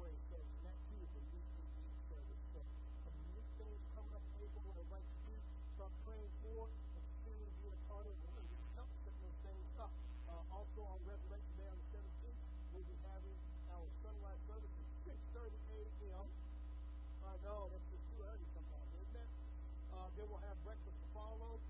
where it says, not you, but you to be service. So some new things coming up, people would like to do, start praying for, and soon be a part of it. It helps set those things up. Uh, also on Resurrection Day on the 17th, we'll be having our sunrise service at 6.30 a.m. I know, that's just too early sometimes, isn't it? Uh, then we'll have breakfast to follow.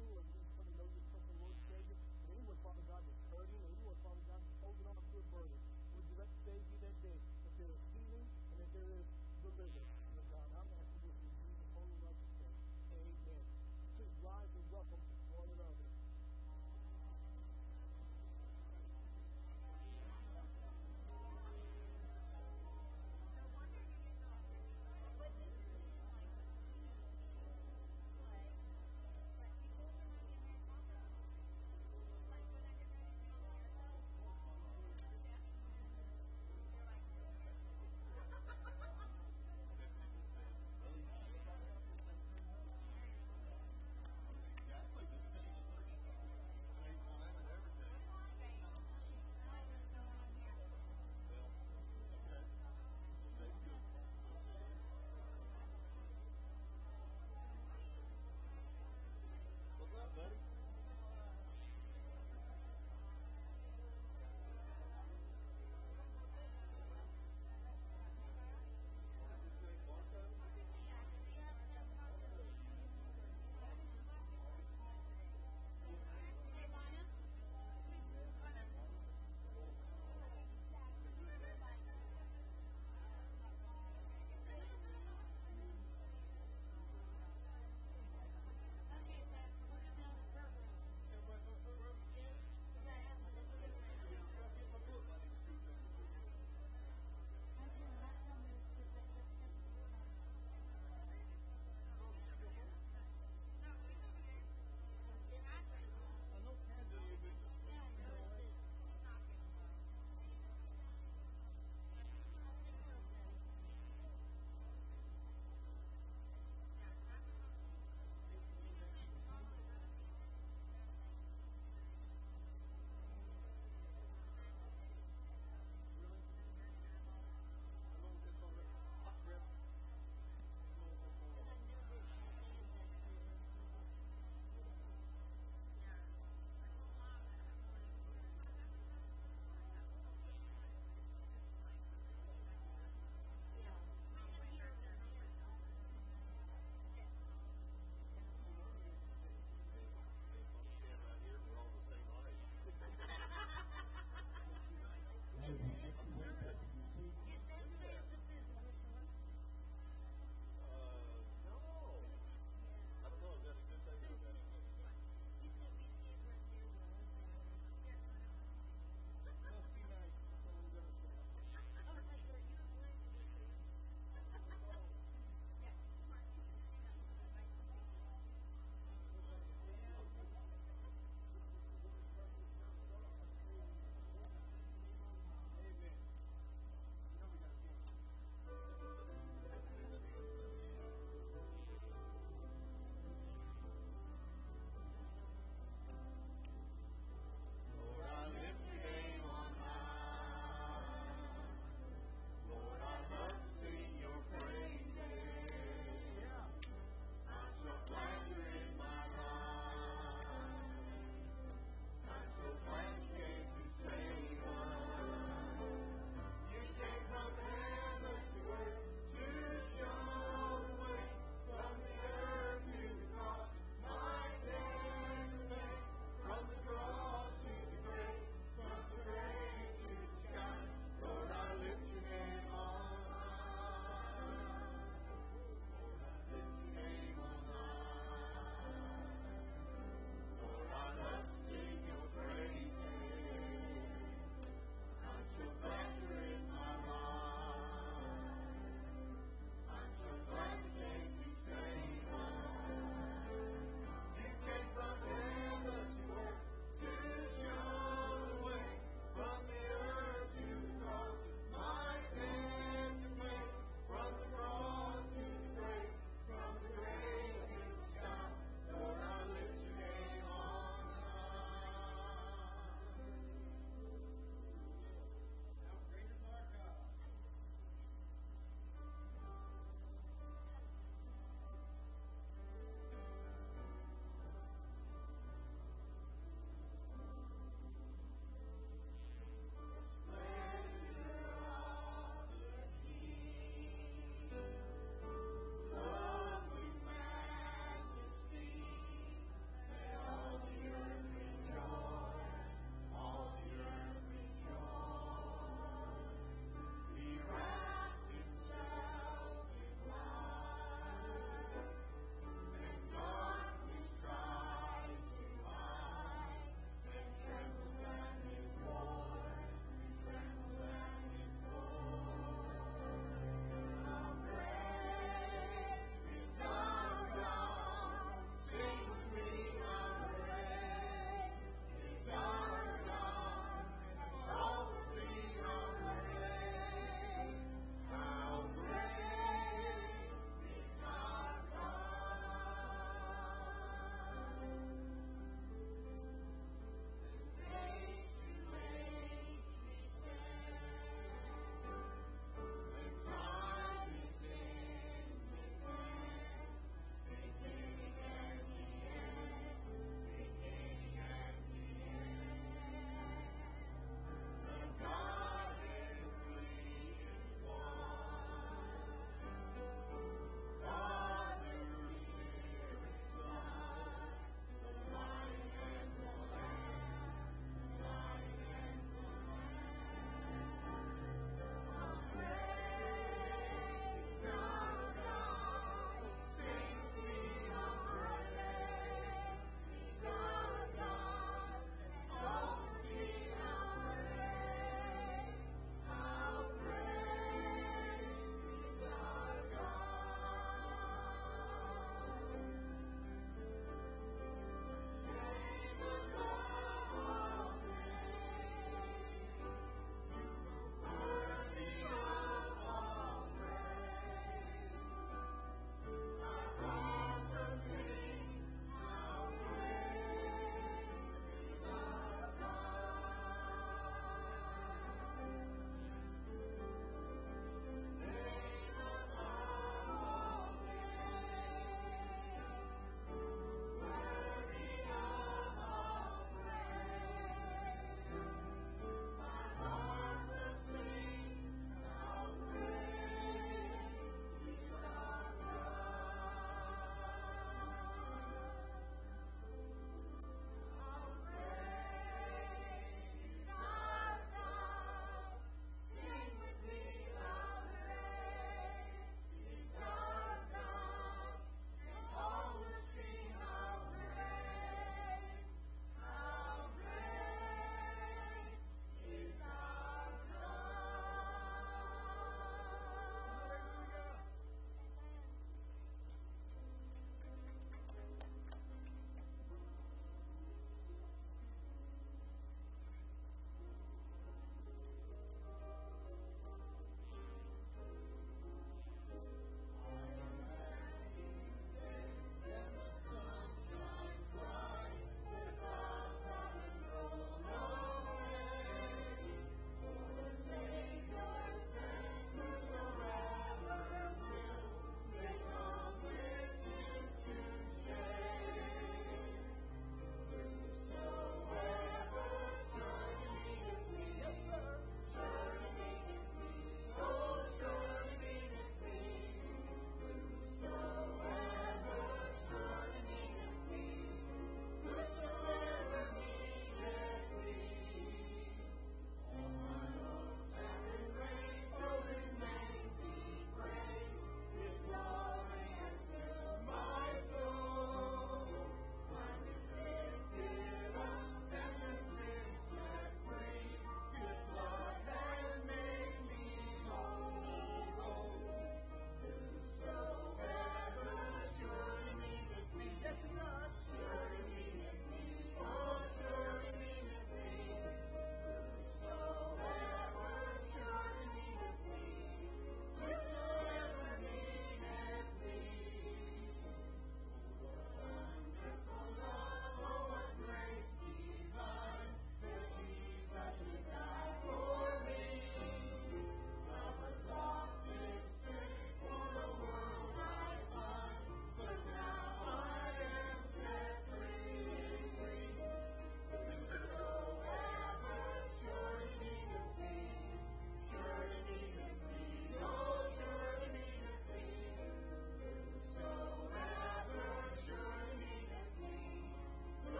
anyone who's come to know you personal Lord Savior, and anyone, Father God, that's hurting, and anyone, Father God, that's holding on to a burden, would you let save you that day that there is healing and that there is deliverance, Lord God. I'm asking this in Jesus' holy righteous name. Amen. Please rise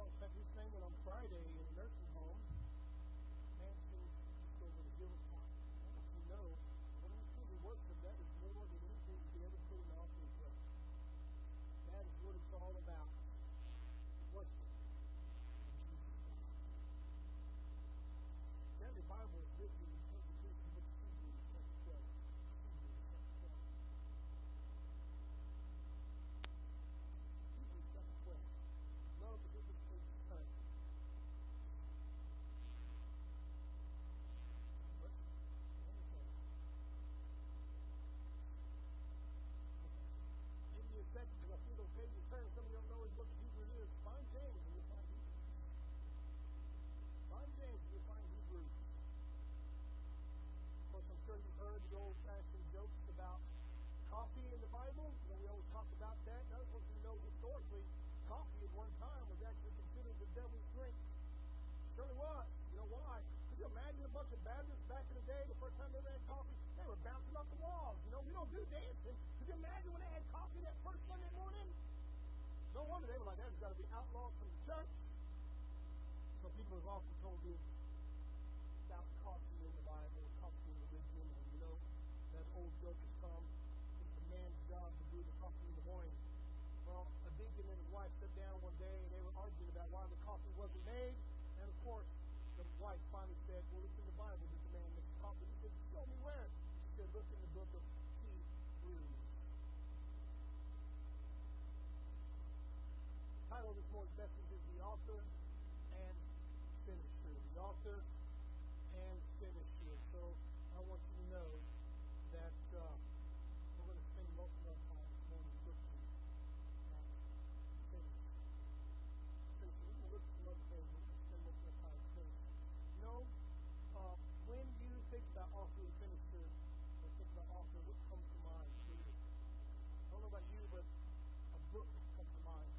favorite. In fact, we sang it on Friday in a nursing home. Mansion just over the hilltop. I want you know, when you truly worship, that is more than anything you could ever put in the offering plate. That is what it's all about. Worship. Grab your Bible with you and turn to the book of Hebrews, chapter 12. Hebrews, chapter 12. Hebrews, chapter 12. Love the difference between time. What? What is that? Give me a second because I feel those pages turn. Some of you don't know what book of Hebrews is. Find James and you'll find Hebrews. Find James and you'll find Hebrews. Of course, I'm sure you've heard the old fashioned jokes about coffee in the Bible. You know, we always talk about that. Now, of course, we know historically, coffee at one time was actually considered the devil's drink. Surely was. You know why? Could you imagine a bunch of Baptists back in the day, the first time they ever had coffee? They were bouncing off the walls. You know, we don't do dancing. Could you imagine when they had coffee that first Sunday morning? No wonder they were like, that's got to be outlawed from the church. So people have often told me Look in the book of Hebrews. Title of this morning's message is The Author and Finisher. The Author and Finisher. So I want you to know that uh, we're going to spend most of our time this morning looking at the finish. Finish. We're going to look at some other things. We're going to spend most of our time finish. You know, uh, when you think about author and finisher, or think about author, what comes to mind for you? I don't know about you, but a book comes to mind.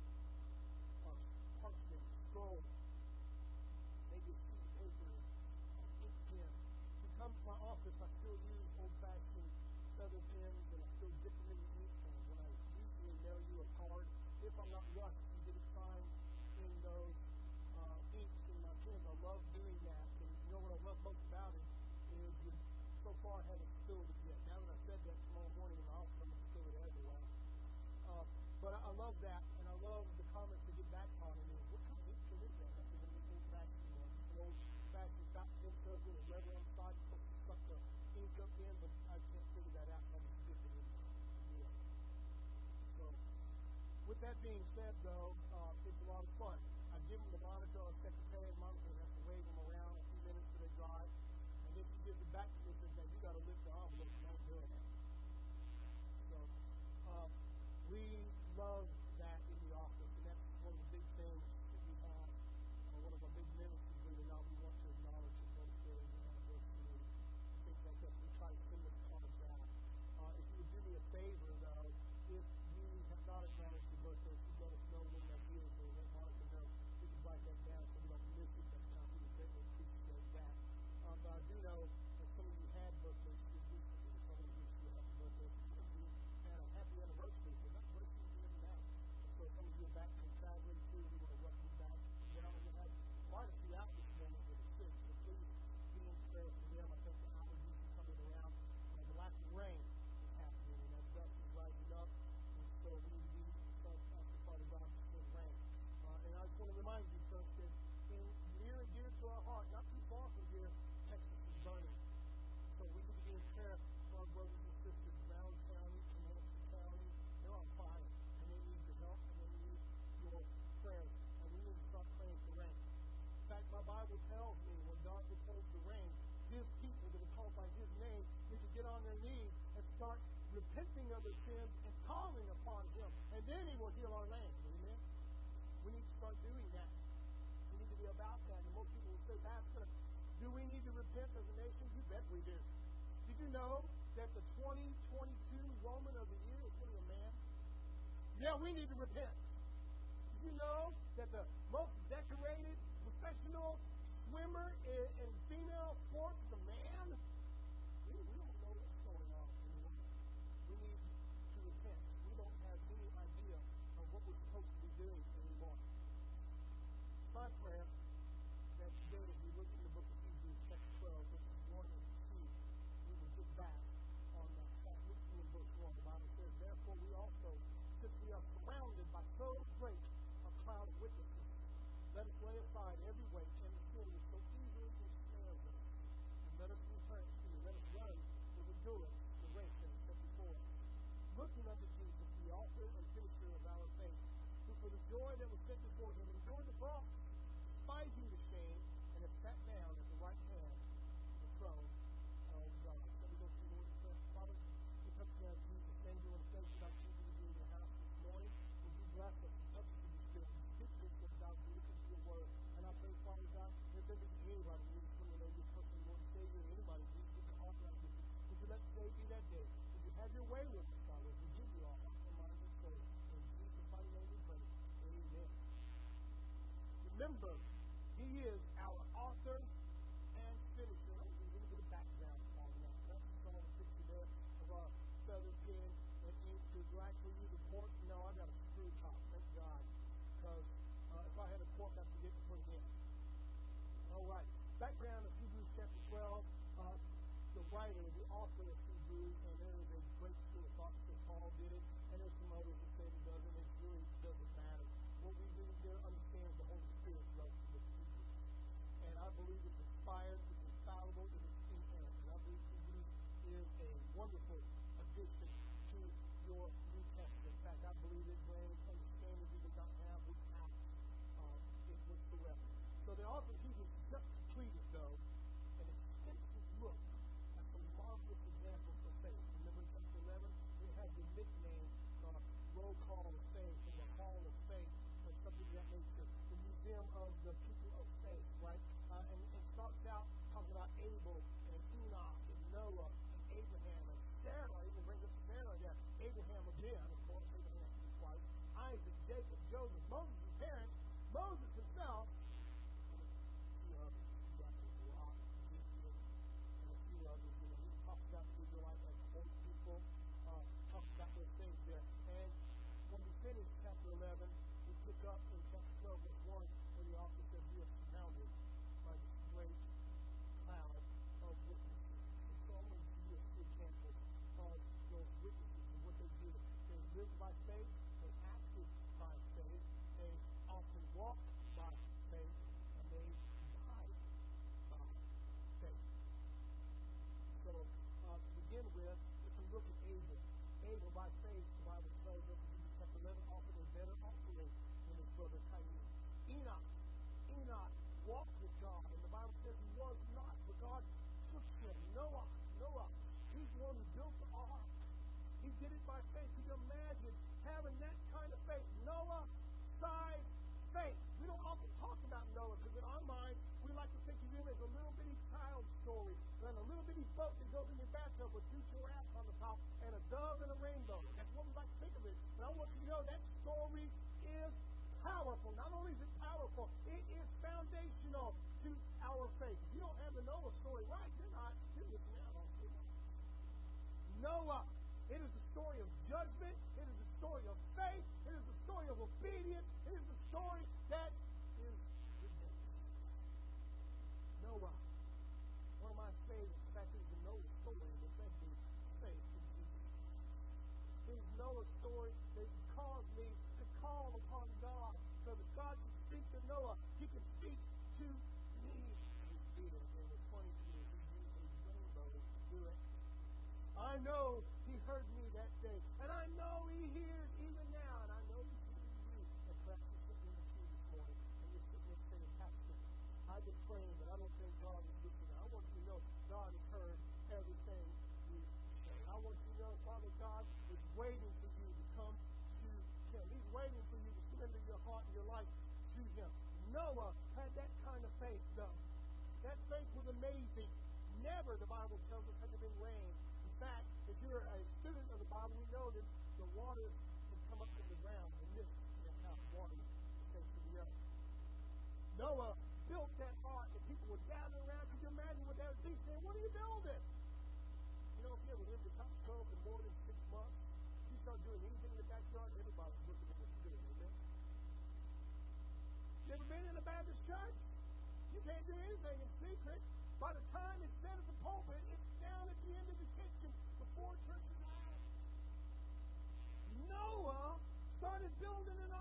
A parchment, scroll, maybe a piece of paper, an ink pen. If you come to my office, I still use old-fashioned feather pens, and I still in the ink. When I usually mail you a card, if I'm not rushed and get it signed in those uh, inks in my pens, I love doing that. And you know what I love most about it is you so far haven't spilled it yet. Now that I said that tomorrow morning in the office, I'm going to spill it everywhere. Uh, but I, I love that, and I love the comments that get back on it. Is, what kind of ink pen is that? I "Well, it's old-fashioned one. It's an old-fashioned fat pen with a leather on side. You put the ink up in, but I can't figure that out. I just dip it in there. Yeah. So, with that being said, though, uh, it's a lot of fun. I give them to Monica, our secretary. Monica has to wave them around a few minutes till they dry. And then she gives it back to me and says, you got to lift the envelope, and I'm doing that. So, uh, we love that in the office, and that's one of the big things that we have. Uh, one of our big ministries, believe it or not, we want to acknowledge and birthday and anniversary and things like that. We try to send those cards out. Uh, if you would do me a favor, though, if you have not acknowledged your birthday, if you let us know when that is, or let Monica know, we can write that down so we don't miss it next time. We would greatly appreciate that. Um, but I do know that some of you had birthdays here recently. Some of you wish you a happy birthday. Some of you had a happy anniversary. So not birthday even now. And so some of you are back from traveling too. We want to welcome you back. Then I'm going to have quite a few out this morning that are sick. So please be in prayer for them. I think the allergies are coming around. Uh, the lack of rain is happening, and that dust is rising up. And so we need to be start asking Father God to send rain. Uh, and I just want to remind you, folks, that in near and dear to our heart, not too far from here, Texas is burning. So we need to be in prayer for our brothers and sisters in Allen County, in Madison County. They're on fire, and they need your help, and they need your prayers. And we need to start praying for rain. In fact, my Bible tells me when God withholds the rain, his people that are called by his name need to get on their knees and start repenting of their sins and calling upon him. And then he will heal our land. Amen? We need to start doing that. We need to be about that. And most people will say, Pastor, do we need repent as a nation? You bet we do. Did you know that the 2022 Roman of the Year is really a man? Yeah, we need to repent. Did you know that the most decorated professional swimmer in, in female sports is a man? amazing. Never the Bible tells us has it been rained. In fact, if you're a student of the Bible, we know that the water would come up from the ground, and this and that's how water takes to the earth. Noah built that ark, and people would gather around. Could you imagine what that would be? Saying, what are you building? You know, if you ever lived in Top Cove for more than six months, you start doing anything in the backyard, everybody's looking at what you're doing, amen? You ever been in a Baptist church? You can't do anything in secret. Noah started building an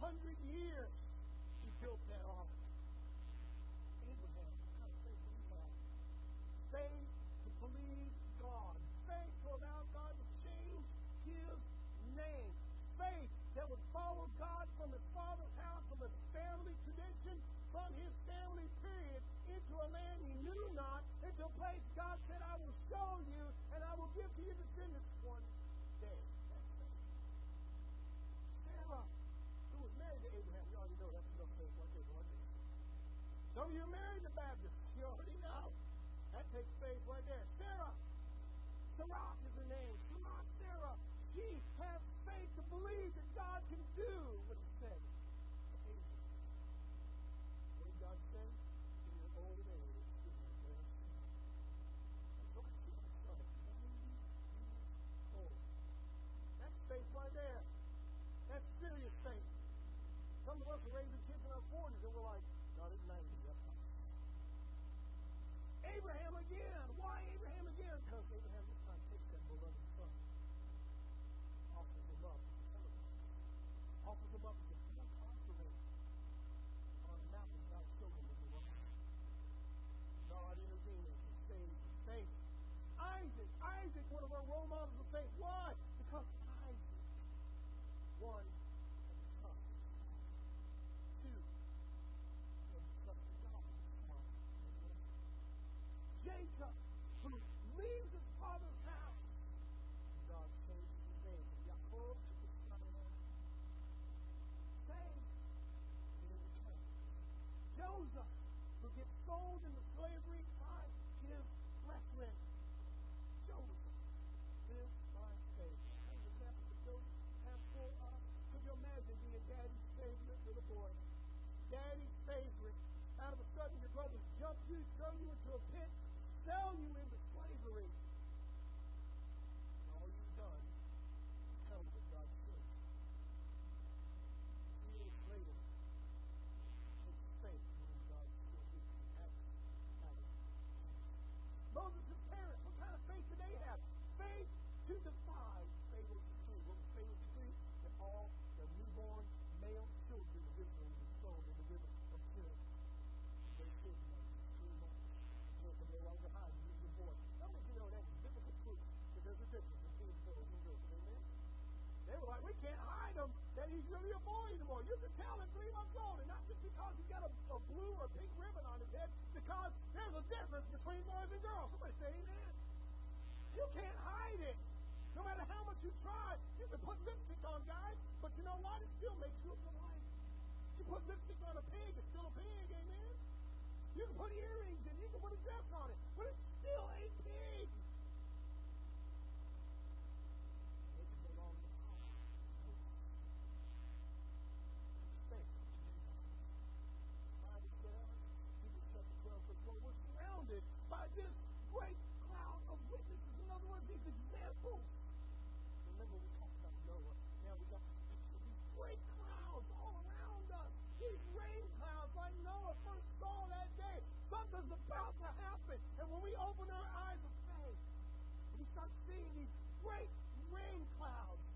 hundred years. She built No, you married the Baptist. You already know. That takes faith right there. Sarah. Sarah is the name. Sarah, Sarah. She has faith to believe that offered them up as a food offering on a mountain God showed in the rock. God intervenes and saved and saves. Isaac, Isaac, one of our role models of faith. Why? Because Isaac, one he's really a boy anymore. You can tell at three months old, and not just because he's got a, a blue or pink ribbon on his head, because there's a difference between boys and girls. Somebody say amen. You can't hide it. No matter how much you try, you can put lipstick on guys, but you know what? It still makes you a boy. You put lipstick on a pig, it's still a pig, amen? You can put earrings in, you can put a dress on it, but it's still a pig. Noah. Now we got great clouds all around us. These rain clouds I know. Noah first saw that day. Something's about to happen. And when we open our eyes of faith, we start seeing these great rain clouds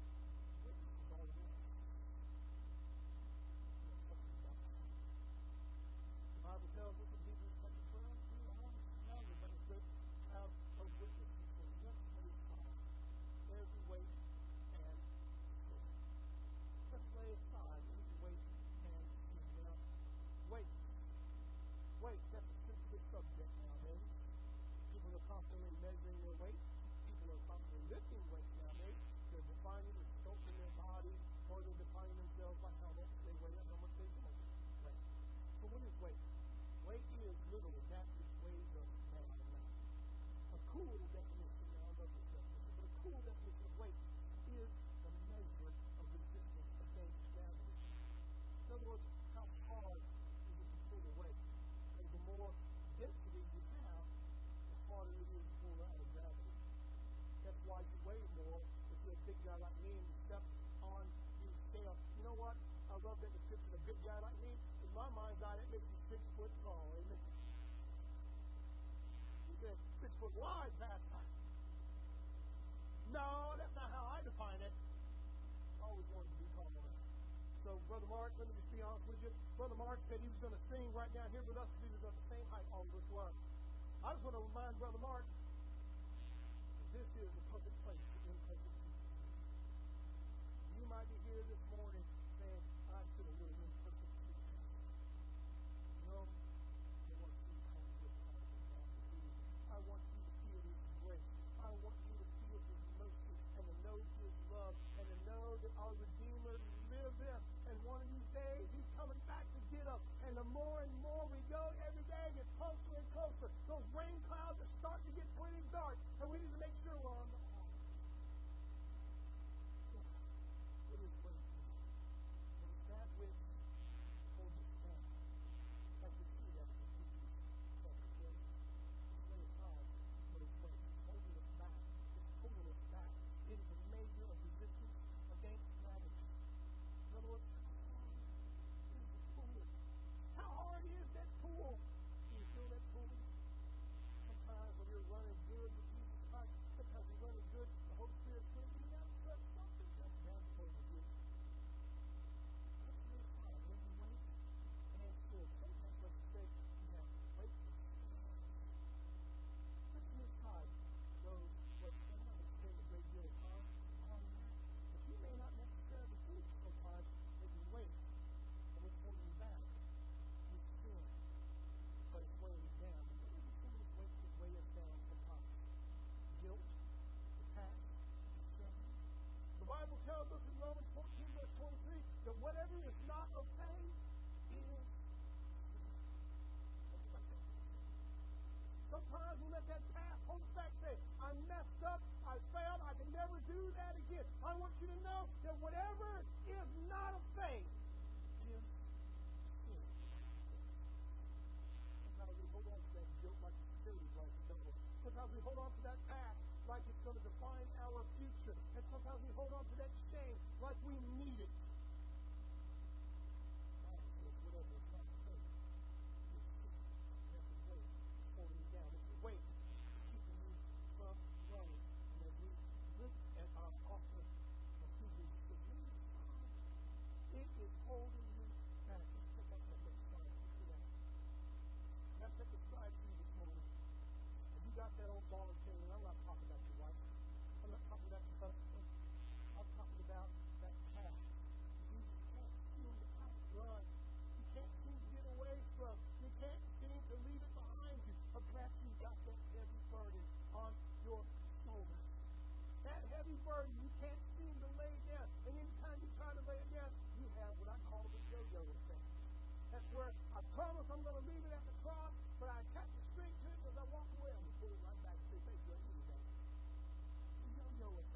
that he was going to sing right down here with us because he was going to sing hype all this line. I just want to remind Brother Mark, this is the perfect place for imperfect. You might be did. I want you to know that whatever is not of faith is. Sometimes we hold on to that guilt like it's security blanket, don't we? Sometimes we hold on to that past like it's going to define our future. And sometimes we hold on to that shame like we need it. promise I'm going to leave it at the cross, but I cut the string to it as I walk away. I'm going to pull it right back to the face. You don't know it.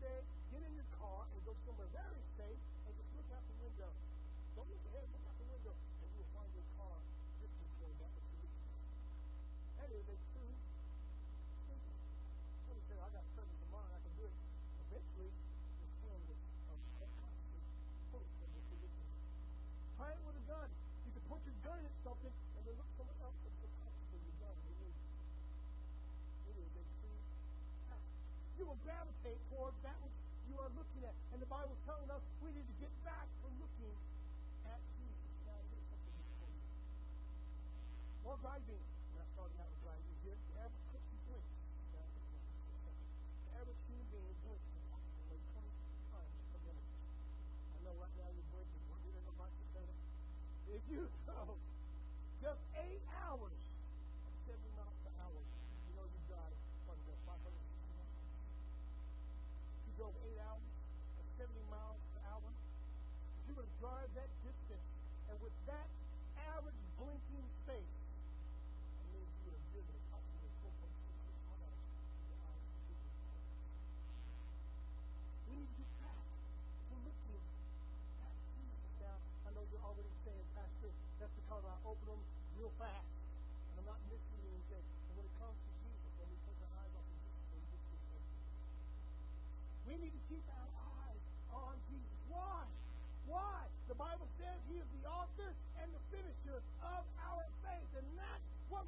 Someday get in your car and go somewhere very safe and just look out the window. Don't look ahead, look out the window, and you will find your car toward that which you That is a true thinking. Somebody said, I got presence of mind, I can do it. Eventually, this hand will unconsciously pull it from your position. Try it with a gun. You can put your gun at something and then look somewhere else that's unconsciously your gun and move. It is a true fact. You will gravitate towards that which you are looking at. And the Bible's telling us we need to get back to looking at Jesus. Now, here's something for. While driving, not starting out with driving here, the average person blinks. The average human being blinks approximately 20 times a minute. I know right now you're blinking. We're getting a microphone. If you go just eight hours at 70 miles per hour, you know you got it. What is that, 500 miles? You drove eight hours at 70 miles per hour. If you were to drive that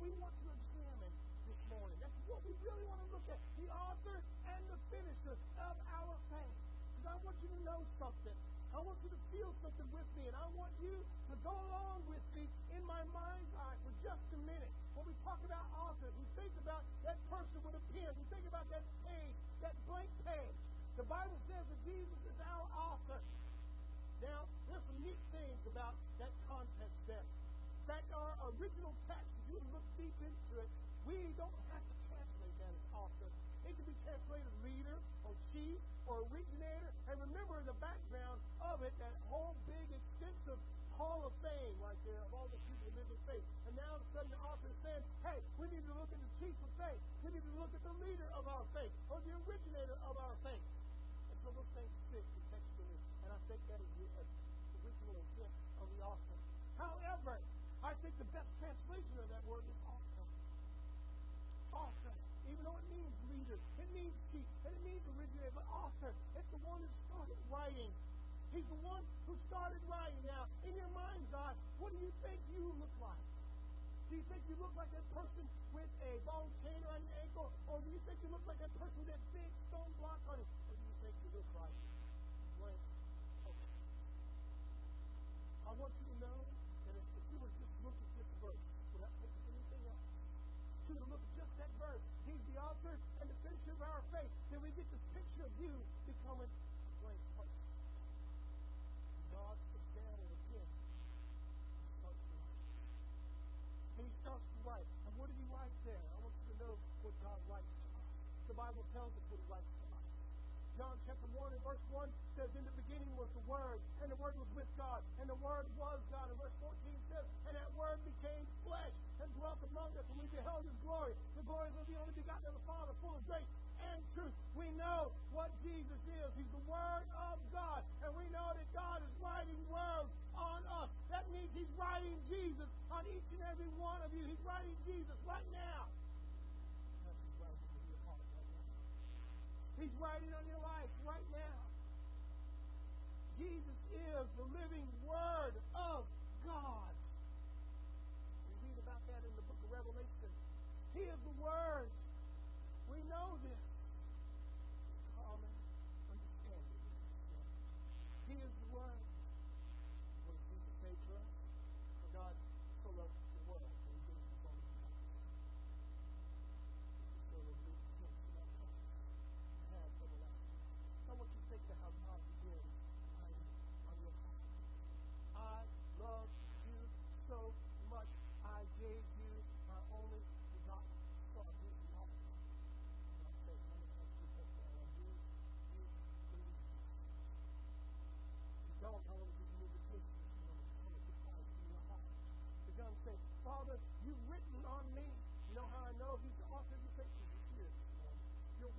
we want to examine this morning. That's what we really want to look at. The author and the finisher of our faith. Because I want you to know something. I want you to feel something with me, and I want you to go along with me in my mind's eye for just a minute. When we talk about authors, we think about that person with a pen. We think about that page, that blank page. The Bible says that Jesus is our author. Now, there's some neat things about that context there. Fact, our original text, if you look deep into it, we don't have to translate that as author. It can be translated leader or chief or originator. And remember in the background of it, that whole big, extensive hall of fame right there of all the people who live in faith. And now all of a sudden the author is saying, hey, we need to look at the chief of faith. We need to look at the leader of our faith or the originator of our faith. And so those things fit contextually. And I think that is the uh, original intent of the author. However, think the best translation of that word is author. Author even though it means leader, it means chief, and it means originator, but author. It's the one who started writing. He's the one who started writing. Now, in your mind's eye, what do you think you look like? Do you think you look like that person with a ball chain around your ankle? Or do you think you look like that person with that big stone block on it? Or do you think you look like blank? Okay. I want you to know that if, if you were just look at this verse without looking at anything else, you to look at just that verse. He's the author and the finisher of our faith. Then we get this picture of you becoming a great person. God sits down with a pen and starts to write. And he starts to write. And what did he write there? I want you to know what God writes to us. The Bible to us. John chapter 1 and verse 1 says, In the beginning was the Word, and the Word was with God, and the Word was God. And verse 14 says, And that Word became flesh and dwelt among us, and we beheld His glory. The glory of the only begotten of the Father, full of grace and truth. We know what Jesus is. He's the Word of God, and we know that God is writing words on us. That means He's writing Jesus on each and every one of you. He's writing Jesus right now. He's on your life right now. Jesus is the living Word of God. We read about that in the book of Revelation. He is the Word. We know this.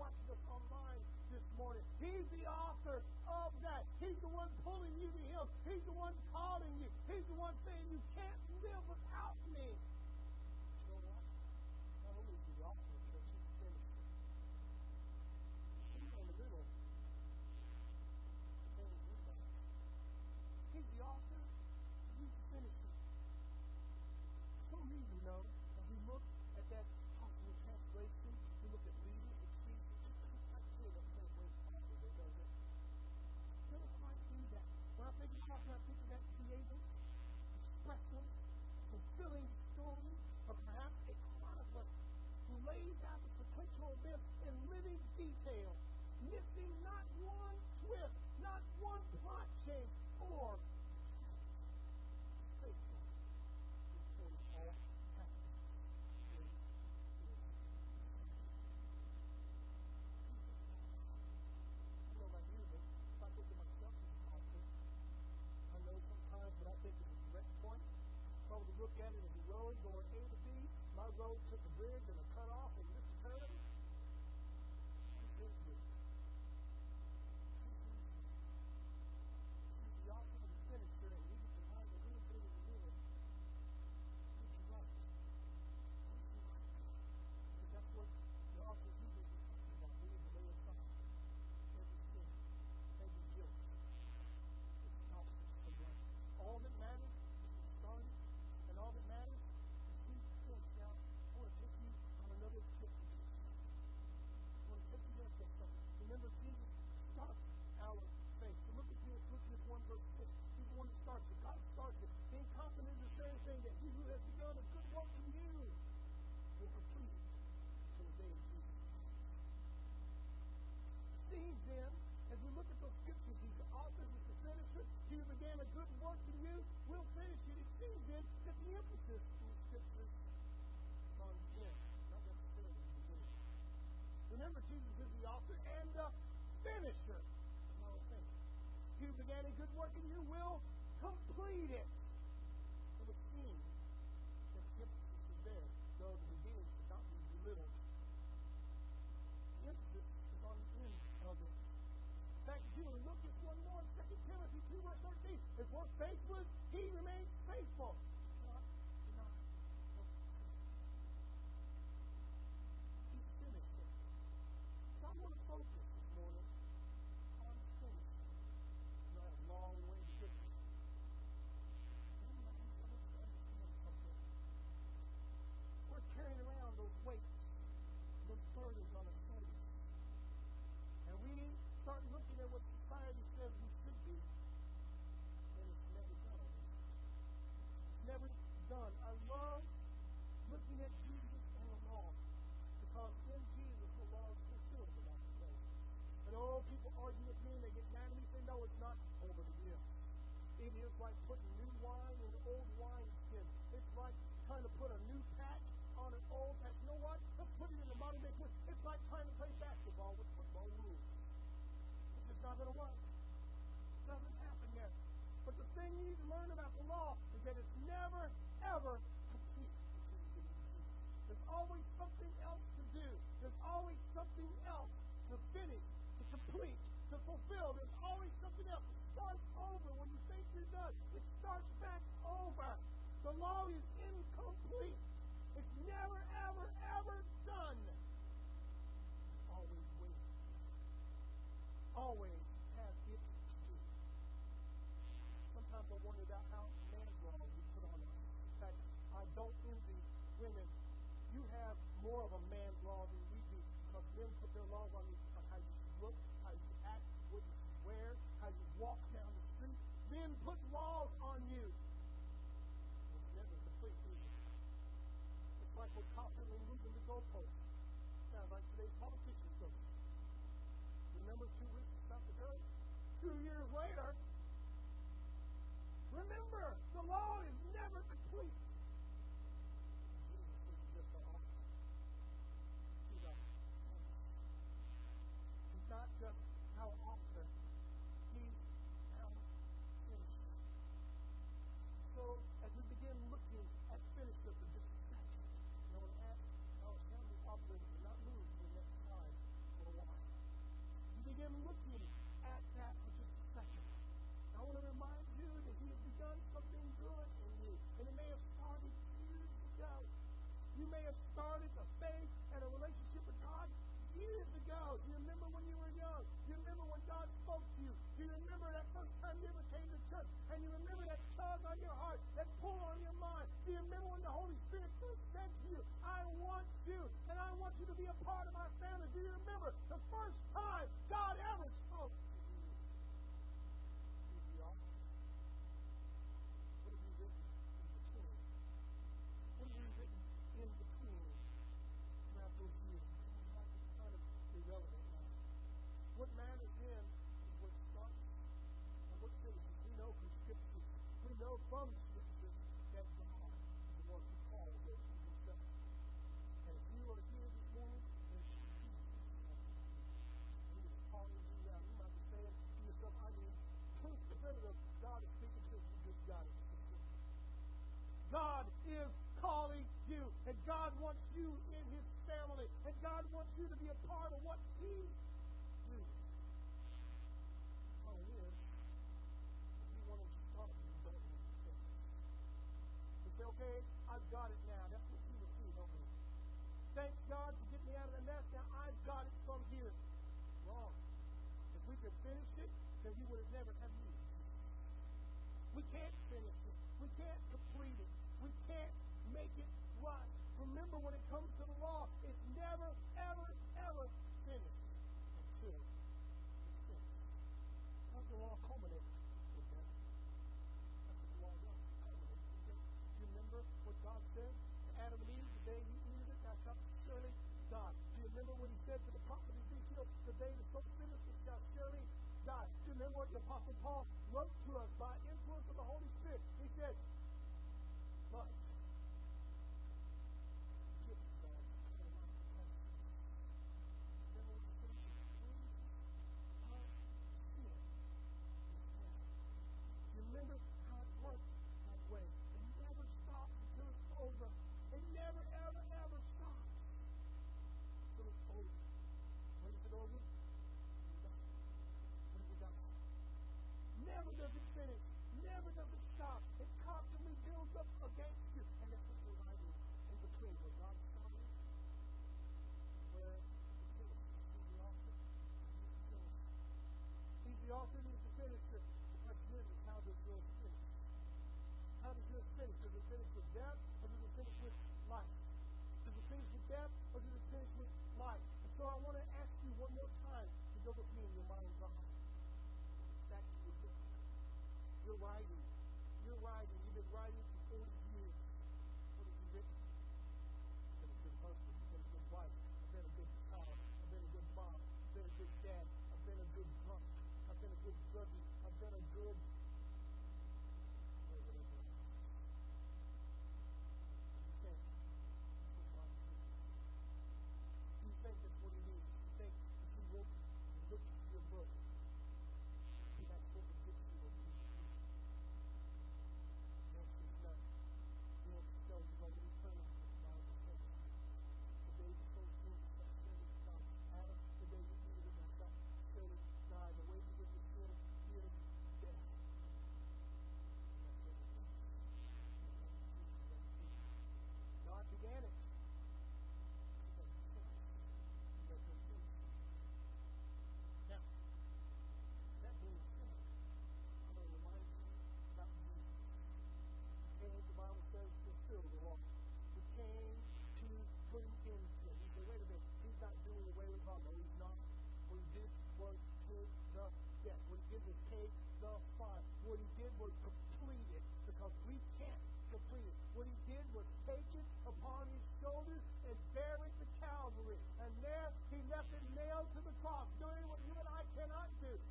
watching us online this morning. He's the author of that. He's the one pulling you to Him. He's the one calling you. He's the one saying, You can't live without me. emphasis in Scripture is on him, not necessarily the beginning. Remember, Jesus is the author and the finisher of all things. He began a good work, and you will complete it. learn about the law is that it's never, ever complete. There's always something else to do. There's always something else to finish, to complete, to fulfill. There's always something else. It starts over when you think you're done. It starts back over. The law is incomplete. It's never, ever, ever done. Always waiting. Always the one without house man wrong you put on us. In fact, I don't envy women. You have more of a man law than we do because men put their laws on you on how you look, how you act, what you wear, how you walk down the street. Men put laws on you. It's never complete either. It's like we're constantly moving the goalposts. Sounds like today's politicians do Remember two weeks about the girl? Two years later, you in his family. And God wants you to be a part of what he does. Oh wish you want to talk start You say, okay, I've got it now. That's what you would do, don't? Thanks God for getting me out of the mess. Now I've got it from here. Wrong. If we could finish it, then He would have never had you. We can't finish it. We can't complete it. We can't make it right remember when it comes to the law, it's never, ever, ever finished until it's finished. The law culminates Do you remember what God said Adam and Eve the day he eated? That's not surely God. Do you remember what he said to the prophet Ezekiel the day the soul finished? Surely God. Do you remember what the Apostle Paul wrote to us by influence of the Holy Spirit? He said,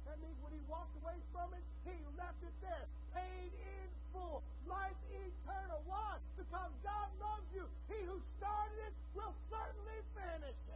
That means when he walked away from it, he left it there. Paid in full. Life eternal. Why? Because God loves you. He who started it will certainly finish it.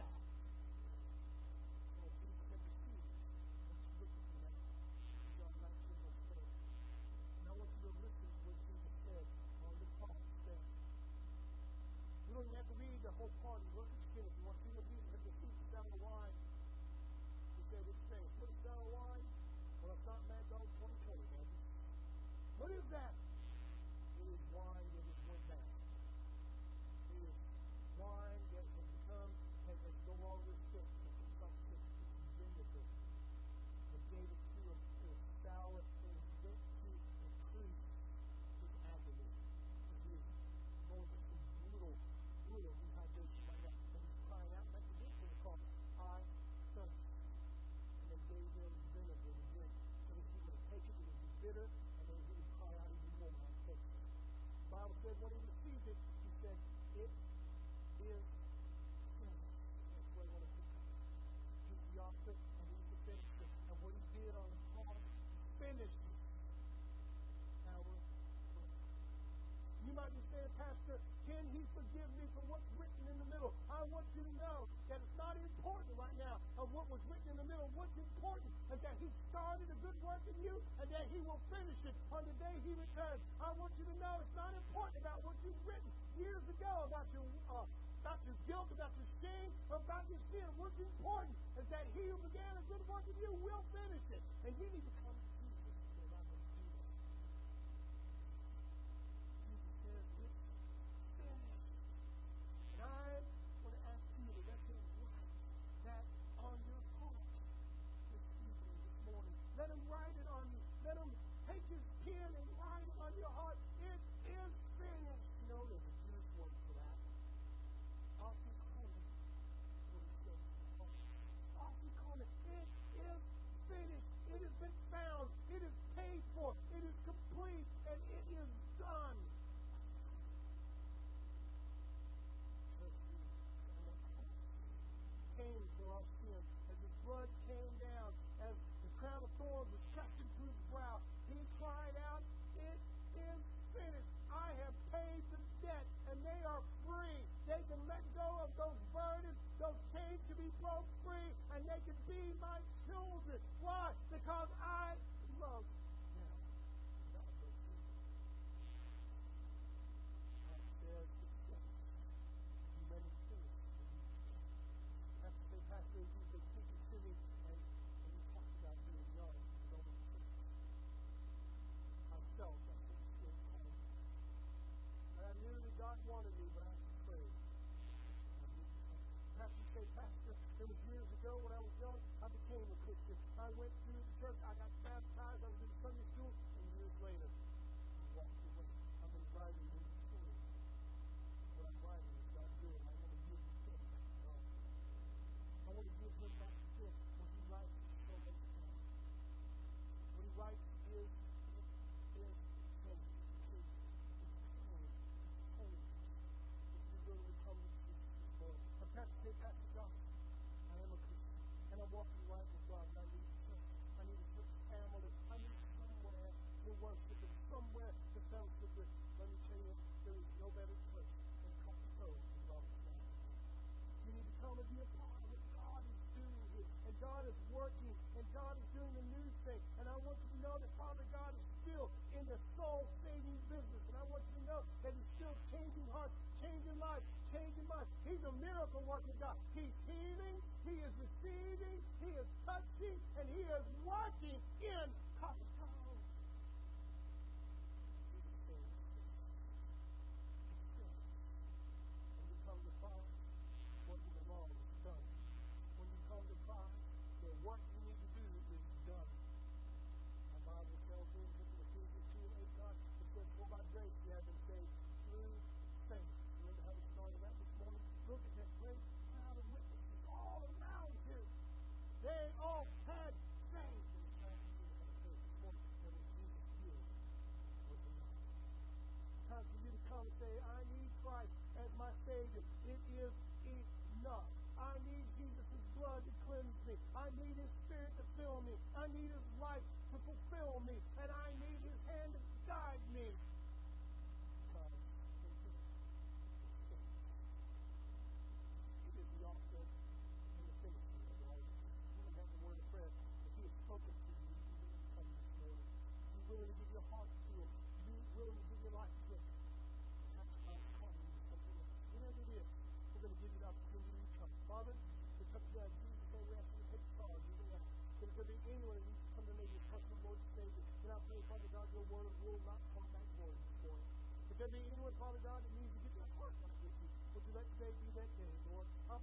bitter, and then he would cry out even more and take it. The Bible said when he received it, he said, It is finished. That's where what it is. He's the author, and he's the finisher. And what he did on the cross finished our You might be saying, Pastor, can he forgive me for what want you to know that it's not important right now of what was written in the middle. What's important is that He started a good work in you and that He will finish it on the day He returns. I want you to know it's not important about what you've written years ago about your uh, about your guilt, about your shame, about your sin. What's important is that He who began a good work in you will finish it, and you need to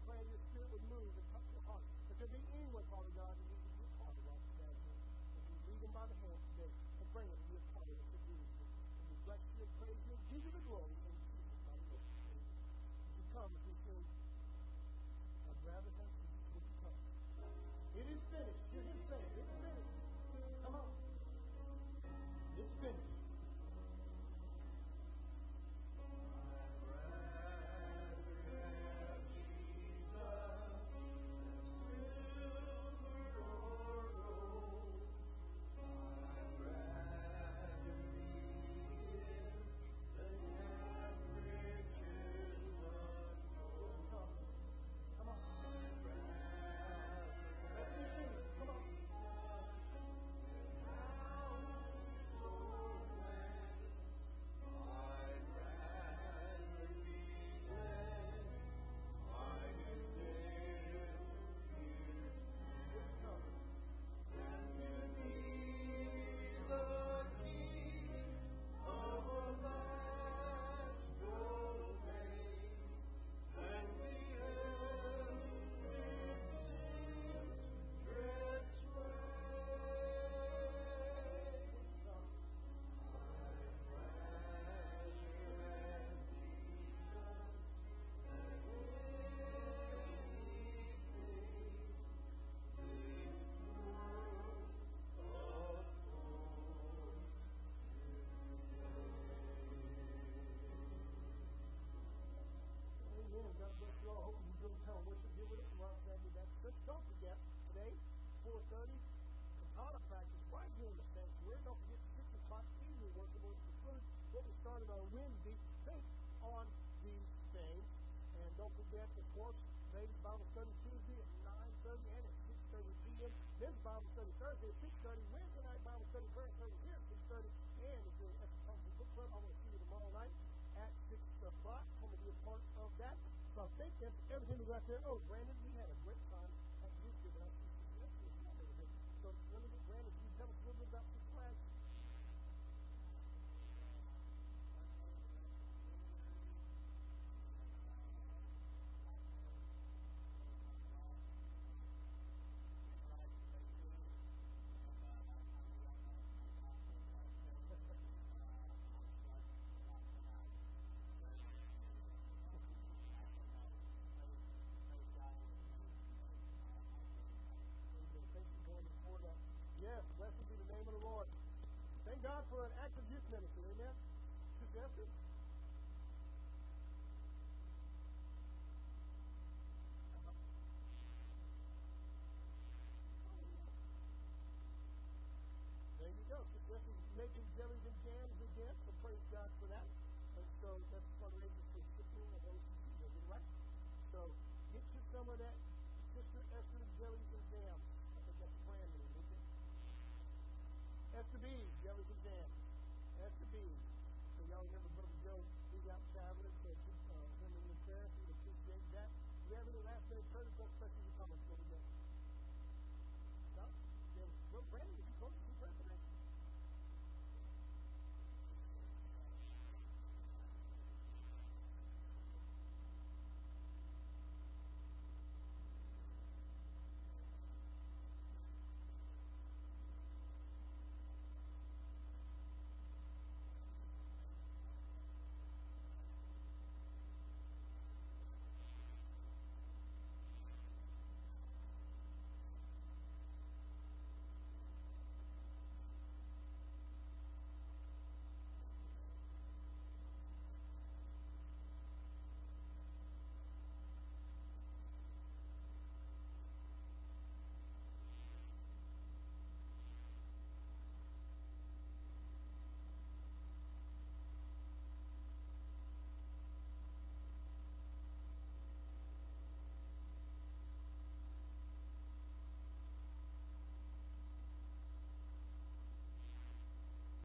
praying your spirit would move and touch their heart. If there be anyone, Father God, that needs get heart right today, Lord, you lead them by the hand today and bring them to your power to do. And we bless you and praise you and give you the glory don't forget, of course, ladies Bible study Tuesday at 9:30 and at 6:30 p.m. Men's Bible study Thursday at 6:30. Wednesday night Bible study prayer service here at 6:30. And if you're at the Country Book Club, I'm going to see you tomorrow night at 6 o'clock. Come and be a part of that. So I think that's everything we got there. Oh, Brandon, God for an active youth ministry. Amen. Sister There you go. Sister making jellies and jams again, so praise God for that. And so that's fundraising for Sister and those who it right. So get you some of that Sister Esther jellies and jams. I think that's the brand name, isn't it? Esther B, jellies and jams. Esther B. So y'all remember Brother Joe, he's out traveling, so uh, him in your prayers. We appreciate that. You have any last minute prayer